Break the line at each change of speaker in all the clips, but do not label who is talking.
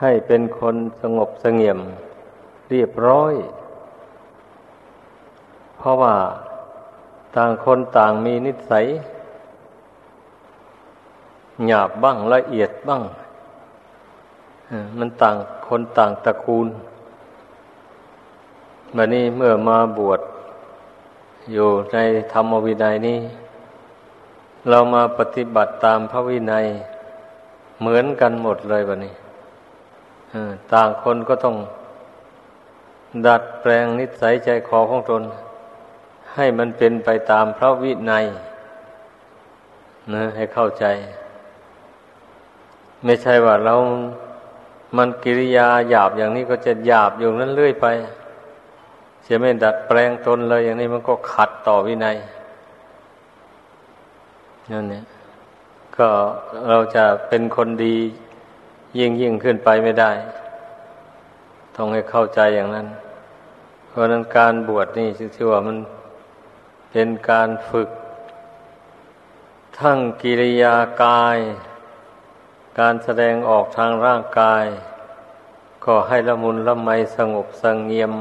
ให้เป็นคนสงบเสงี่ยม เรียบร้อย เพราะว่าต่างคนต่างมีนิสัย หยาบบ้างละเอียดบ้าง มันต่างคนต่างตระกูลบัดนี้เมื่อมาบวชอยู่ในธรรมวินัยนี้ เรามาปฏิบัติตามพระวินัยเหมือนกันหมดเลยบัดนี้ ต่างคนก็ต้องดัดแปลงนิสัยใจคอของตน ให้มันเป็นไปตามพระวินัยนะให้เข้าใจ ไม่ใช่ว่าเรามันกิริยาหยาบอย่างนี้ก็จะหยาบอยู่นั้นเรื่อยไปจะไม่ดัดแปลงตนเลยอย่างนี้มันก็ขัดต่อวินัยนั่นเนี่ยก็เราจะเป็นคนดี ยิ่งยิ่งขึ้นไปไม่ได้ ต้องให้เข้าใจอย่างนั้น เพราะนั้นการบวชนี่ชื่อว่ามันเป็นการฝึก ทั้งกิริยากาย การแสดงออกทางร่างกาย ก็ให้ละมุนละไมสงบสงเงียม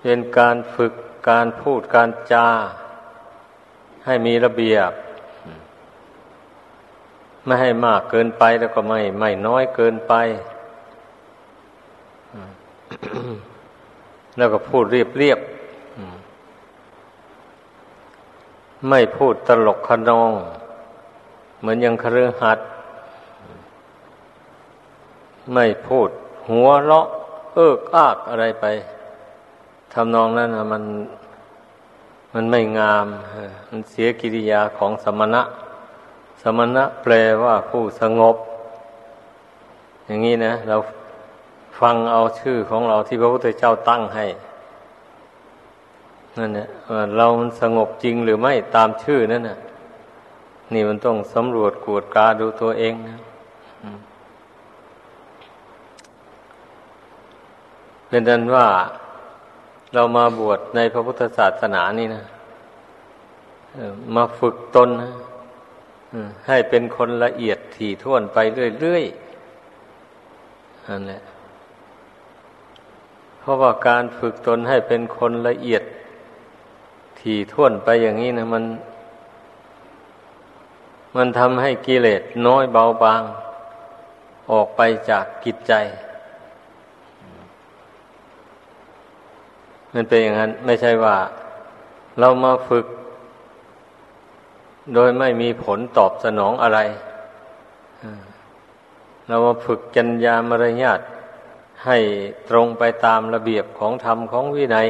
เป็นการฝึกการพูดการจา ให้มีระเบียบ ไม่ให้มากเกินไปแล้วก็ไม่ไม่น้อยเกินไป แล้วก็พูดเรียบเรียบไม่พูดตลกขนอง เหมือนยังครือหัด ไม่พูด หัวเลาะ เอิกอากอะไรไปทำนองนั้นมันมันไม่งาม มันเสียกิริยาของสมณะ มณะแปลว่าผู้สงบ อย่างนี้นะ เราฟังเอาชื่อของเราที่พระพุทธเจ้าตั้งให้นั่นเนี่ยเรามันสงบจริงหรือไม่ตามชื่อนั่นน่ะ นี่มันต้องสำรวจกวดกาดูตัวเองนะเป็นดันว่าเรามาบวชในพระพุทธศาสนานี่นะมาฝึกตนนะ ให้เป็นคนละเอียดถี่ถ้วนไปเรื่อยๆนั่นแหละเพราะว่าการฝึกตนให้เป็นคนละเอียดถี่ถ้วนไปอย่างนี้นะมัน มันทำให้กิเลสน้อยเบาบาง ออกไปจากกิจใจ มันเป็นอย่างนั้น ไม่ใช่ว่า เรามาฝึก โดยไม่มีผลตอบสนองอะไร เรามาฝึกจัญญามารยาทให้ตรงไปตามระเบียบของธรรมของวินัย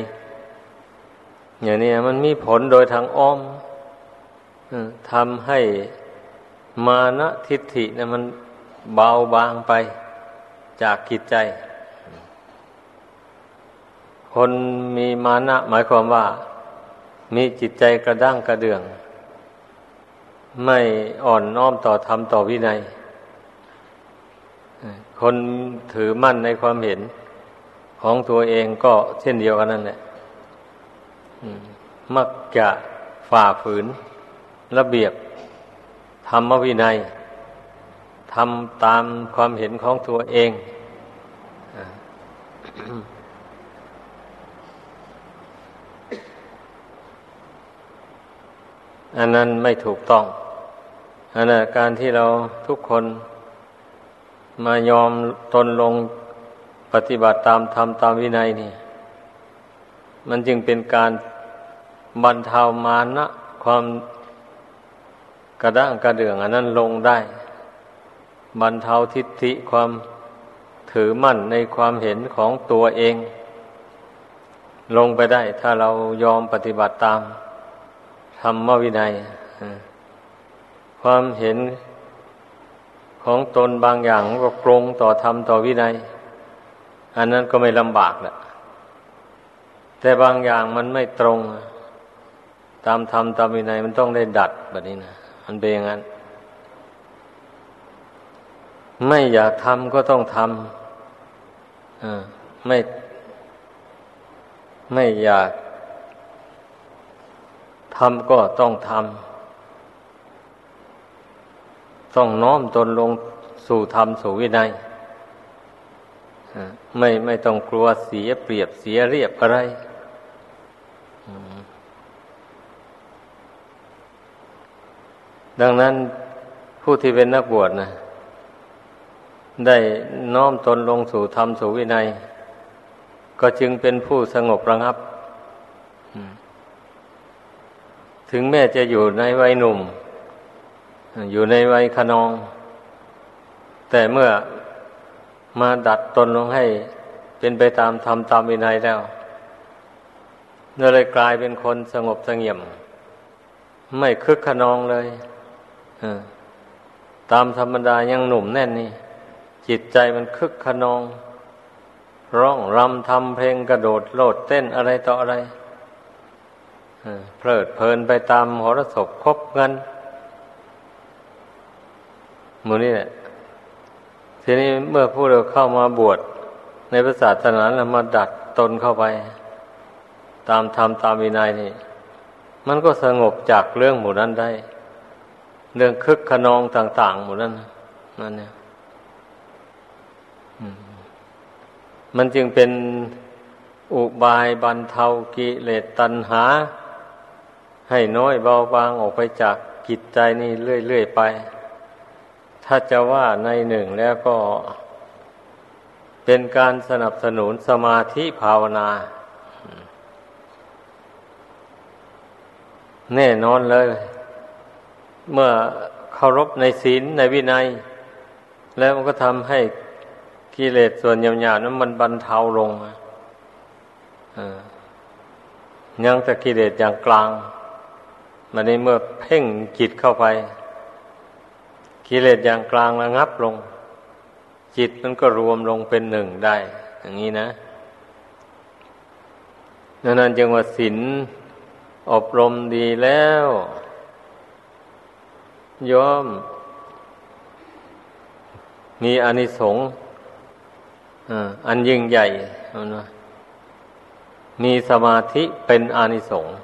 อย่างนี้มันมีผลโดยทางอ้อมทำให้มานะทิฏฐินะมันเบาบางไปจากกิจใจ คนมีมานะหมายความว่า มีจิตใจกระด้างกระเดื่อง ไม่อ่อนน้อมต่อธรรมต่อวินัย คนถือมั่นในความเห็นของตัวเองก็เช่นเดียวกันนั่นแหละมักจะฝ่าฝืน ระเบียบธรรมวินัยทำตามความเห็นของตัวเองอันนั้นไม่ถูกต้อง อันนั้นการที่เราทุกคนมายอมตนลงปฏิบัติตามธรรมตามวินัยนี่ มันจึงเป็นการบรรเทามานะ ความกระด้างกระเดื่อง อันนั้นลงได้ บรรเทาทิฏฐิความถือมั่นในความเห็นของตัวเอง ลงไปได้ ถ้าเรายอมปฏิบัติตามธรรมวินัย ความเห็นของตนบางอย่างก็ตรงต่อธรรมต่อวินัย อันนั้นก็ไม่ลำบากแหละแต่บางอย่างมันไม่ตรง ตามธรรมตามวินัยมันต้องได้ดัดแบบนี้นะมันเป็นอย่างนั้น ไม่อยากทำก็ต้องทำไม่ไม่อยากทำก็ต้องทำ ต้องน้อมตนลงสู่ธรรมสู่วินัยไม่ไม่ต้องกลัวเสียเปรียบเสียเรียบอะไรดังนั้นผู้ที่เป็นนักบวชนะได้น้อมตนลงสู่ธรรมสู่วินัย ก็จึงเป็นผู้สงบระงับ ถึงแม้จะอยู่ในวัยหนุ่ม อยู่ในวัยขนอง แต่เมื่อมาดัดตนลงให้เป็นไปตามธรรมตามวินัยแล้วเลยกลายเป็นคนสงบสงเงียม ไม่คึกขนองเลยตามธรรมดายังหนุ่มแน่นนี่ จิตใจมันคึกขนอง ร้องรำทำเพลงกระโดดโลดเต้นอะไรต่ออะไรเพลิดเพลินไปตามหรสพคบเงิน มือนี่แหละทีนี้เมื่อผู้เราเข้ามาบวชในพระศาสนาแล้วมาดัดตนเข้าไป ตามธรรมตามวินัยนี่ มันก็สงบจากเรื่องหมู่นั้นได้ เรื่องคึกขนองต่าง ๆ หมดนั้นนั่นเนี่ยมันจึงเป็นอุบายบรรเทากิเลสตัณหา ให้น้อยเบาบางออกไปจากกิจใจนี่เรื่อย ๆ ไป ถ้าจะว่าในหนึ่งแล้วก็เป็นการสนับสนุนสมาธิภาวนา แน่นอนเลย เมื่อเคารพในศีลในวินัย แล้วมันก็ทำให้กิเลสส่วนหยาบๆนั้นมันบรรเทาลงยังแต่กิเลสอย่างกลาง มันในเมื่อเพ่งจิตเข้าไป กิเลสอย่างกลางระงับลง จิตมันก็รวมลงเป็นหนึ่งได้ อย่างนี้นะนั้นจึงว่าศีลอบรมดีแล้วยอม มีอานิสงส์อันยิ่งใหญ่นะมีสมาธิเป็นอานิสงส์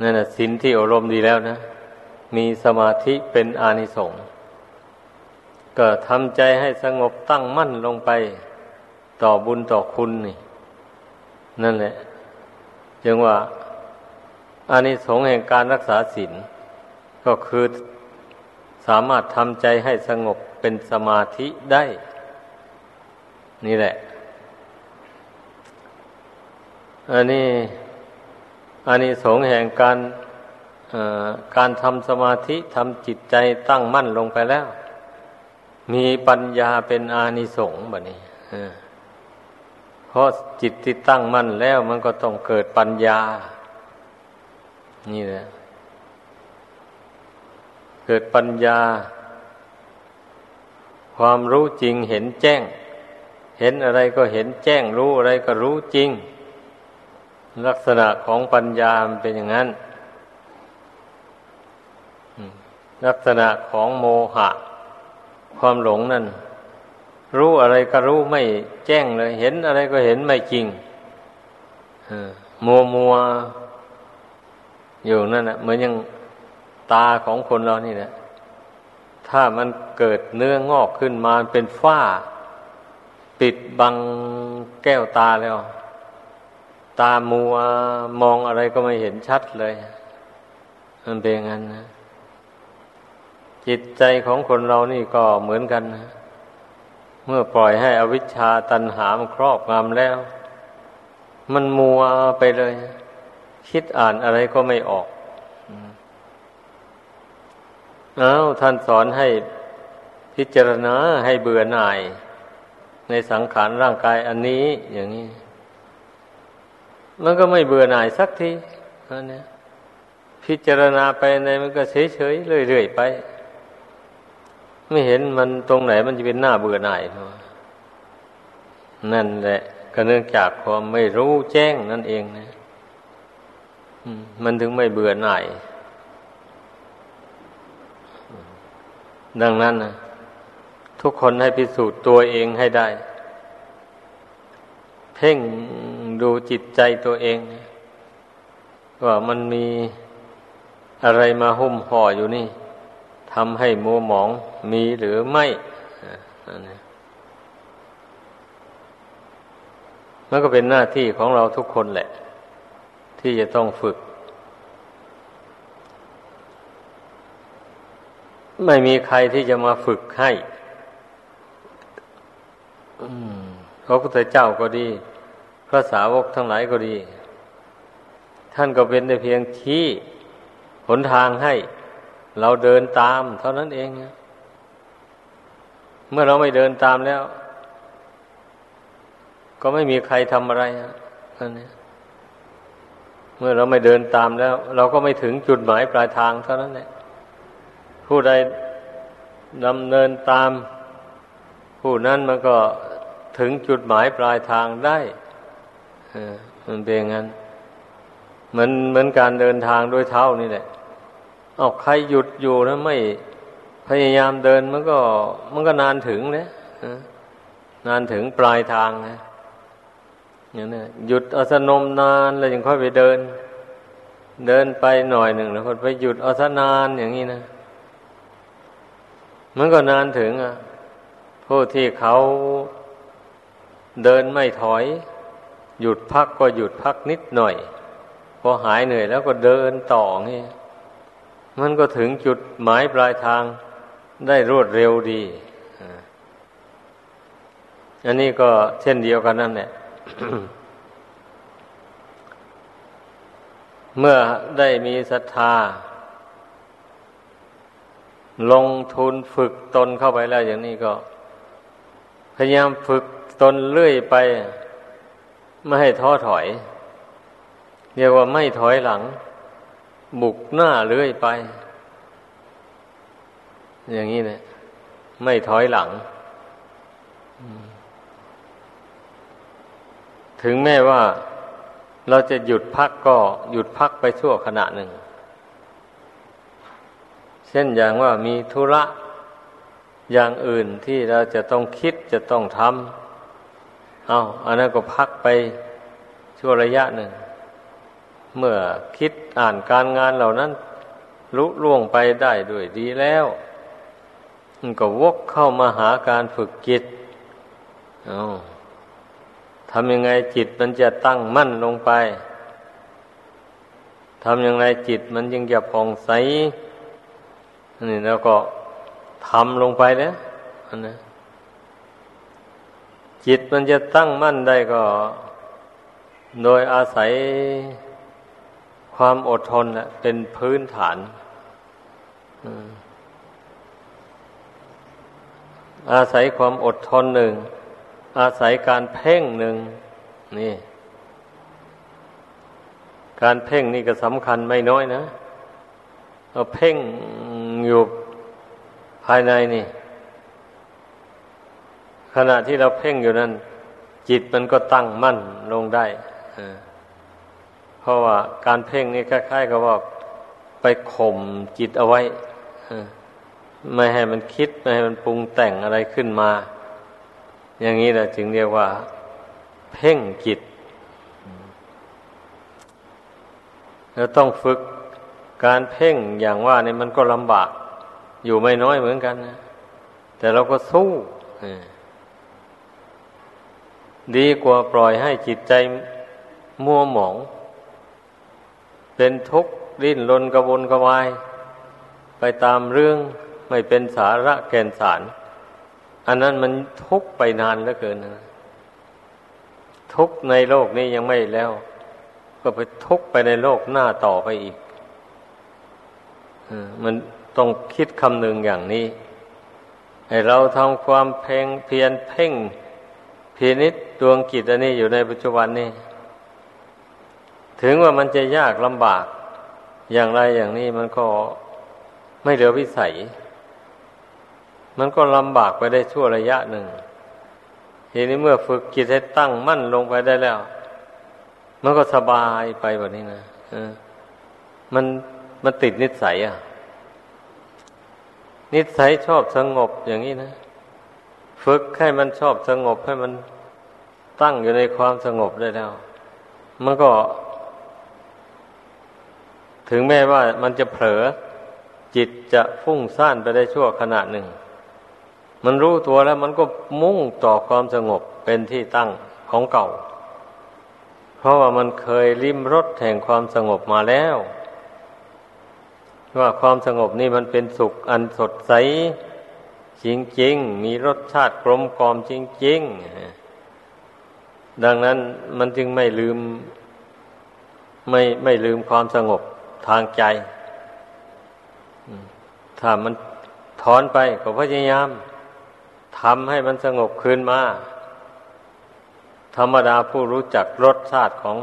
นั่นแหะสินที่อบรมดีแล้วนะ มีสมาธิเป็นอานิสงส์ก็ทำใจให้สงบตั้งมั่นลงไป ต่อบุญต่อคุณนี่ นั่นแหละจึงว่าอานิสงส์แห่งการรักษาศีลก็คือสามารถทำใจให้สงบเป็นสมาธิได้ นี่แหละ อันนี้อันนี้สงแห่งการ การทำสมาธิทำจิตใจตั้งมั่นลงไปแล้ว มีปัญญาเป็นอานิสงส์แบบนี้เพราะจิตที่ตั้งมั่นแล้วมันก็ต้องเกิดปัญญา นี่แหละเกิดปัญญา ความรู้จริงเห็นแจ้ง เห็นอะไรก็เห็นแจ้ง รู้อะไรก็รู้จริง ลักษณะของปัญญาเป็นอย่างนั้น ลักษณะของโมหะ ความหลงนั่น รู้อะไรก็รู้ไม่แจ้งเลย เห็นอะไรก็เห็นไม่จริงมัวมัวอยู่นั่นแหะเหมือนยังตาของคนเรานี่แหละถ้ามันเกิดเนื้องอกขึ้นมาเป็นฝ้า ปิดบังแก้วตาแล้ว ตามัวมองอะไรก็ไม่เห็นชัดเลย มันเป็นงั้นนะ จิตใจของคนเรานี่ก็เหมือนกันนะเมื่อปล่อยให้อวิชชาตันหามครอบงำแล้ว มันมัวไปเลย คิดอ่านอะไรก็ไม่ออกเอาท่านสอนให้พิจารณาให้เบื่อหน่าย ในสังขารร่างกายอันนี้อย่างนี้ มันก็ไม่เบื่อหน่ายสักทีอันนี้พิจารณาไปในมันก็เฉยเฉยเรื่อยๆไป ไม่เห็นมันตรงไหนมันจะเป็นหน้าเบื่อหน่ายนั่นแหละก็เนื่องจากความไม่รู้แจ้งนั่นเองนะมันถึงไม่เบื่อหน่าย ดังนั้นนะทุกคนให้พิสูจน์ตัวเองให้ได้ เพ่งดูจิตใจตัวเอง ว่ามันมีอะไรมาหุ้มห่ออยู่นี่ ทำให้มัวหมองมีหรือไม่อันนมันก็เป็นหน้าที่ของเราทุกคนแหละ ที่จะต้องฝึก ไม่มีใครที่จะมาฝึกให้พระพุทธเจ้าก็ดี พระสาวกทั้งหลายก็ดี ท่านก็เป็นแต่เพียงที่หนทางให้ เราเดินตาม เท่านั้นเอง เมื่อเราไม่เดินตามแล้ว ก็ไม่มีใครทำอะไรอันนี้เมื่อเราไม่เดินตามแล้ว เราก็ไม่ถึงจุดหมายปลายทางเท่านั้นแหละผู้ใดดำเนินตาม ผู้นั้นมันก็ถึงจุดหมายปลายทางได้มันเป็นงั้น เหมือนเหมือนการเดินทางด้วยเท้านี่แหละ เอาใครหยุดอยู่แล้วไม่พยายามเดินมันก็ มันก็นานถึงนะนานถึงปลายทางนะอย่างนี้หยุดอสนมนานแล้วยังค่อยไปเดิน เดินไปหน่อยหนึ่งแล้วพอไปหยุดอสนานอย่างนี้นะมันก็นานถึงอะผู้ที่เขาเดินไม่ถอย หยุดพักก็หยุดพักนิดหน่อย พอหายเหนื่อยแล้วก็เดินต่อนี่ มันก็ถึงจุดหมายปลายทางได้รวดเร็วดี อันนี้ก็เช่นเดียวกันนั่นแหละ เมื่อได้มีศรัทธา ลงทุนฝึกตนเข้าไปแล้วอย่างนี้ก็ พยายามฝึกตนเรื่อยไป ไม่ให้ท้อถอย เรียกว่าไม่ถอยหลัง บุกหน้าเรื่อยไป อย่างนี้เนี่ย ไม่ถอยหลัง ถึงแม้ว่าเราจะหยุดพักก็หยุดพักไปชั่วขณะหนึ่ง เช่นอย่างว่ามีธุระอย่างอื่นที่เราจะต้องคิดจะต้องทำ เอาอันนั้นก็พักไปชั่วระยะหนึ่ง เมื่อคิด อ่านการงานเหล่านั้นลุล่วงไปได้ด้วยดีแล้วมันก็วกเข้ามาหาการฝึกจิตทำยังไงจิตมันจะตั้งมั่นลงไปทำยังไงจิตมันยังจะผ่องใสนี่แล้วก็ทำลงไปแล้วนะจิตมันจะตั้งมั่นได้ก็ โดยอาศัย ความอดทนเป็นพื้นฐานอาศัยความอดทนหนึ่ง อาศัยการเพ่งหนึ่งนี่ การเพ่งนี่ก็สำคัญไม่น้อยนะเราเพ่งอยู่ภายในนี่ ขณะที่เราเพ่งอยู่นั้น จิตมันก็ตั้งมั่นลงได้อ เพราะว่าการเพ่งนี่คล้ายๆกับว่าไปข่มจิตเอาไว้ไม่ให้มันคิด ไม่ให้มันปรุงแต่งอะไรขึ้นมา อย่างนี้แหละจึงเรียกว่า เพ่งจิตเราต้องฝึกการเพ่งอย่างว่าเนี่ยมันก็ลำบาก อยู่ไม่น้อยเหมือนกันนะแต่เราก็สู้ดีกว่าปล่อยให้จิตใจมัวหมอง เป็นทุกข์ดิ้นรนกระวนกระวาย ไปตามเรื่องไม่เป็นสาระแก่นสาร อันนั้นมันทุกข์ไปนานเหลือเกินนะ ทุกข์ในโลกนี้ยังไม่แล้ว ก็ไปทุกข์ไปในโลกหน้าต่อไปอีกมันต้องคิดคำหนึ่งอย่างนี้ ให้เราทำความเพ่งเพียนเพ่งพินิษดวงกิจอันนี้อยู่ในปัจจุบันนี้ ถึงว่ามันจะยากลำบาก อย่างไรอย่างนี้มันก็ไม่เหลือวิสัย มันก็ลำบากไปได้ชั่วระยะหนึ่ง ทีนี้เมื่อฝึกจิตให้ตั้งมั่นลงไปได้แล้ว มันก็สบายไปแบบนี้นะมันมันติดนิสัยอะ นิสัยชอบสงบอย่างนี้นะ ฝึกให้มันชอบสงบให้มันตั้งอยู่ในความสงบได้แล้ว มันก็ ถึงแม้ว่ามันจะเผลอจิตจะฟุ้งซ่านไปได้ชั่วขณะหนึ่ง มันรู้ตัวแล้วมันก็มุ่งต่อความสงบเป็นที่ตั้งของเก่า เพราะว่ามันเคยลิ้มรสแห่งความสงบมาแล้ว ว่าความสงบนี่มันเป็นสุขอันสดใสจริงๆ มีรสชาติกลมกลอมจริงๆ ดังนั้นมันจึงไม่ลืม ไม่ไม่ลืมความสงบ ทางใจ ถ้ามันถอนไปก็พยายามทำให้มันสงบคืนมา ธรรมดาผู้รู้จักรสชาติของ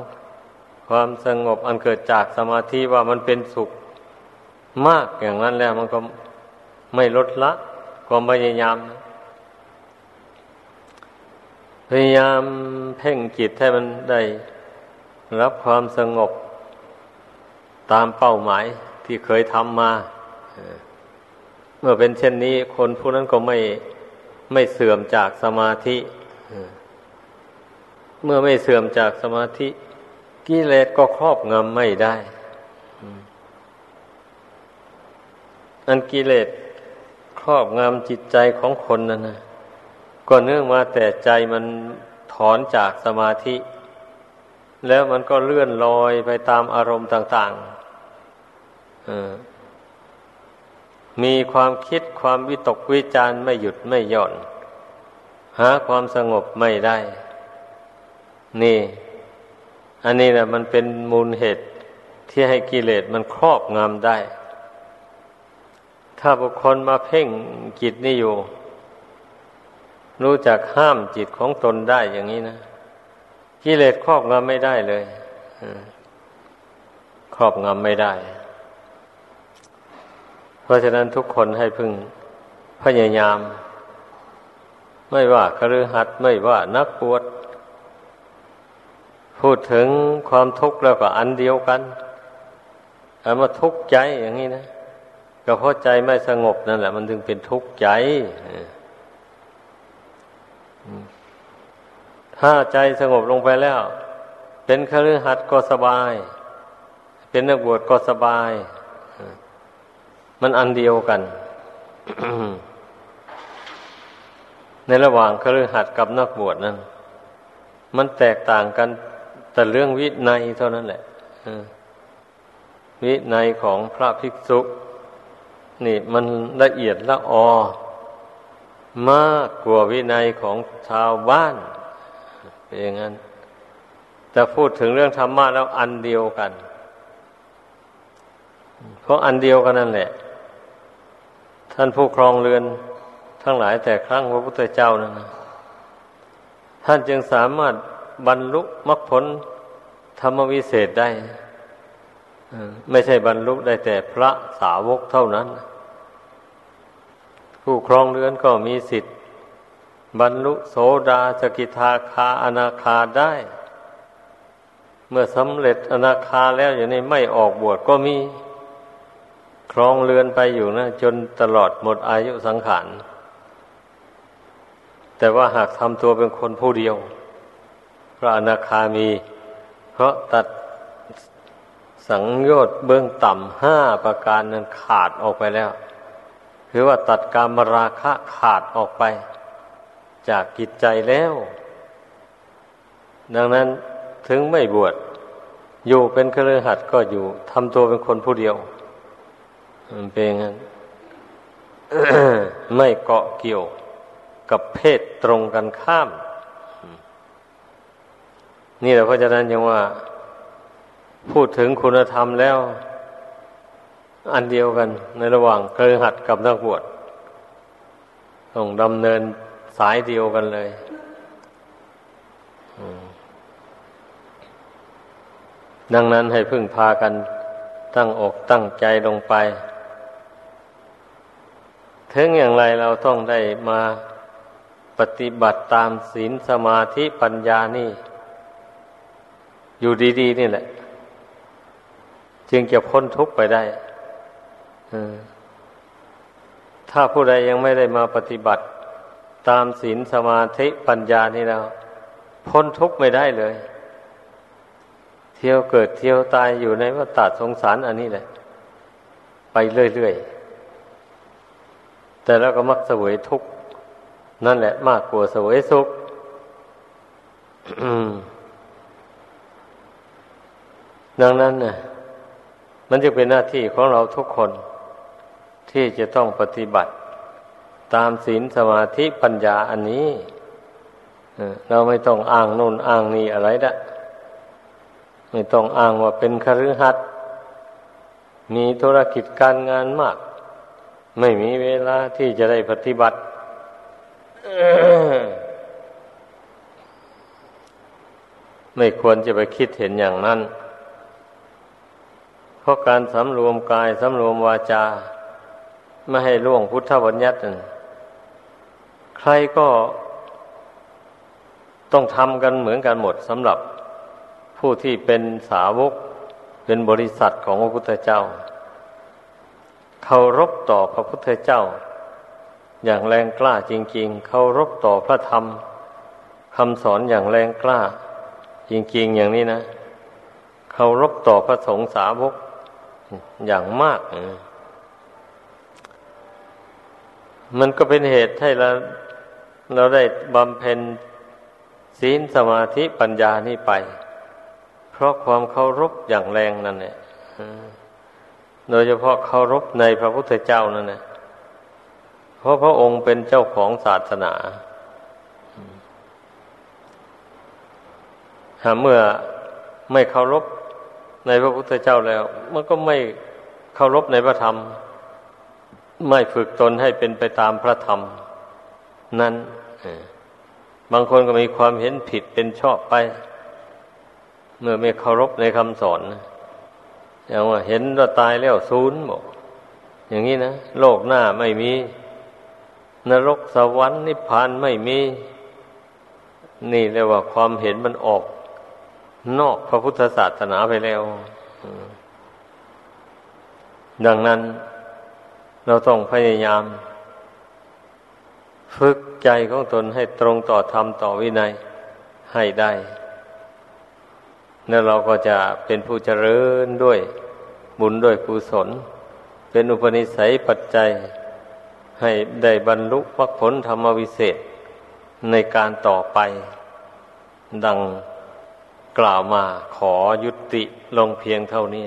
ความสงบอันเกิดจากสมาธิว่ามันเป็นสุขมากอย่างนั้นแล้วมันก็ไม่ลดละความพยายาม พยายามเพ่งจิตให้มันได้รับความสงบ ตามเป้าหมายที่เคยทำมาเมื่อเป็นเช่นนี้ คนผู้นั้นก็ไม่ไม่เสื่อมจากสมาธิเมื่อไม่เสื่อมจากสมาธิกิเลสก็ครอบงำไม่ได้อันกิเลสครอบงำจิตใจของคนนั่นนะก็เนื่องมาแต่ใจมันถอนจากสมาธิ แล้วมันก็เลื่อนลอยไปตามอารมณ์ต่างๆมีความคิดความวิตกวิจารไม่หยุดไม่หย่อน หาความสงบไม่ได้ นี่ อันนี้แหละมันเป็นมูลเหตุที่ให้กิเลสมันครอบงำได้ ถ้าบุคคลมาเพ่งจิตนี่อยู่ รู้จักห้ามจิตของตนได้อย่างนี้นะ กิเลสครอบงำไม่ได้เลยครอบงำไม่ได้ เพราะฉะนั้นทุกคนให้พึงพยายาม ไม่ว่าคฤหัสถ์ไม่ว่านักบวชพูดถึงความทุกข์แล้วก็อันเดียวกันเอามาทุกข์ใจอย่างนี้นะก็เพราะใจไม่สงบนั่นแหละ มันถึงเป็นทุกข์ใจ ถ้าใจสงบลงไปแล้ว เป็นคฤหัสถ์ก็สบาย เป็นนักบวชก็สบาย มันอันเดียวกัน ในระหว่างคฤหัสถ์กับนักบวชนั้น มันแตกต่างกันแต่เรื่องวินัยเท่านั้นแหละวินัยของพระภิกษุ นี่มันละเอียดละออมากกว่าวินัยของชาวบ้าน เป็นอย่างนั้นแต่พูดถึงเรื่องธรรมะแล้วอันเดียวกันเพราะอันเดียวกันนั่นแหละ ท่านผู้ครองเรือนทั้งหลายแต่ครั้งพระพุทธเจ้านั้นนะท่านจึงสามารถบรรลุมรรคผลธรรมวิเศษได้ไม่ใช่บรรลุได้แต่พระสาวกเท่านั้น ผู้ครองเรือนก็มีสิทธิ์ บรรลุโสดาสกิทาคาอนาคาได้ เมื่อสำเร็จอนาคาแล้วอย่างนี้ไม่ออกบวชก็มีครองเรือนไปอยู่นะ จนตลอดหมดอายุสังขาร แต่ว่าหากทำตัวเป็นคนผู้เดียว พระอนาคามี เพราะตัดสังโยชน์เบื้องต่ำห้าประการนั้นขาดออกไปแล้ว คือว่าตัดการมราคะขาดออกไป จากกิจใจแล้ว ดังนั้นถึงไม่บวชอยู่เป็นเครือขัดก็อยู่ทำตัวเป็นคนผู้เดียวมันเป็นงั้นไม่เกาะเกี่ยวกับเพศตรงกันข้าม นี่แหละเพราะฉะนั้นยังว่า พูดถึงคุณธรรมแล้ว อันเดียวกันในระหว่างเคยหัดกับนักบวชต้องดำเนิน สายเดียวกันเลยดังนั้นให้พึ่งพากันตั้งอกตั้งใจลงไป ถึงอย่างไรเราต้องได้มาปฏิบัติตามศีลสมาธิปัญญานี่ อยู่ดี ๆ นี่แหละ จึงจะพ้นทุกข์ไปได้ถ้าผู้ใดยังไม่ได้มาปฏิบัติ ตามศีลสมาธิปัญญานี่แล้ว พ้นทุกข์ไม่ได้เลย เที่ยวเกิดเที่ยวตายอยู่ในวัฏสงสารอันนี้แหละ ไปเรื่อยๆ แต่แล้วก็มักเสวยทุกข์นั่นแหละมากกว่าสวยสุขดังนั้นนะมันจะเป็นหน้าที่ของเราทุกคนที่จะต้องปฏิบัติ ตามศีลสมาธิปัญญาอันนี้เราไม่ต้องอ้างนู่นอ้างนี่อะไรดะไม่ต้องอ้างว่าเป็นคฤหัสถ์มีธุรกิจการงานมาก ไม่มีเวลาที่จะได้ปฏิบัติไม่ควรจะไปคิดเห็นอย่างนั้น เพราะการสำรวมกายสำรวมวาจา ไม่ให้ล่วงพุทธบัญญัติ ใครก็ต้องทำกันเหมือนกันหมดสำหรับผู้ที่เป็นสาวกเป็นบริษัทของพระพุทธเจ้าเคารพต่อพระพุทธเจ้า อย่างแรงกล้าจริง ๆเคารพต่อพระธรรมคำสอนอย่างแรงกล้า จริง ๆ อย่างนี้นะเคารพต่อพระสงฆ์สาวกอย่างมาก มันก็เป็นเหตุให้เราเราได้บำเพ็ญศีลสมาธิปัญญานี่ไป เพราะความเคารพอย่างแรงนั่นเนี่ยโดยเฉพาะเคารพในพระพุทธเจ้านั่นแหละเพราะพระองค์เป็นเจ้าของศาสนาหาเมื่อไม่เคารพในพระพุทธเจ้าแล้ว มันก็ไม่เคารพในพระธรรม ไม่ฝึกตนให้เป็นไปตามพระธรรม นั้นบางคนก็มีความเห็นผิดเป็นชอบไป เมื่อไม่เคารพในคำสอนอย่างว่าเห็นว่าตายแล้วศูนย์บอกอย่างนี้นะโลกหน้าไม่มี นรกสวรรค์นิพพานไม่มี นี่เรียกว่าความเห็นมันออก นอกพระพุทธศาสนาไปแล้ว ดังนั้น เราต้องพยายาม ฝึกใจของตนให้ตรงต่อธรรมต่อวินัยให้ได้แล้วเราก็จะเป็นผู้เจริญด้วยบุญด้วยกุศล เป็นอุปนิสัยปัจจัย ให้ได้บรรลุมรรคผลธรรมวิเศษในการต่อไป ดังกล่าวมาขอยุติลงเพียงเท่านี้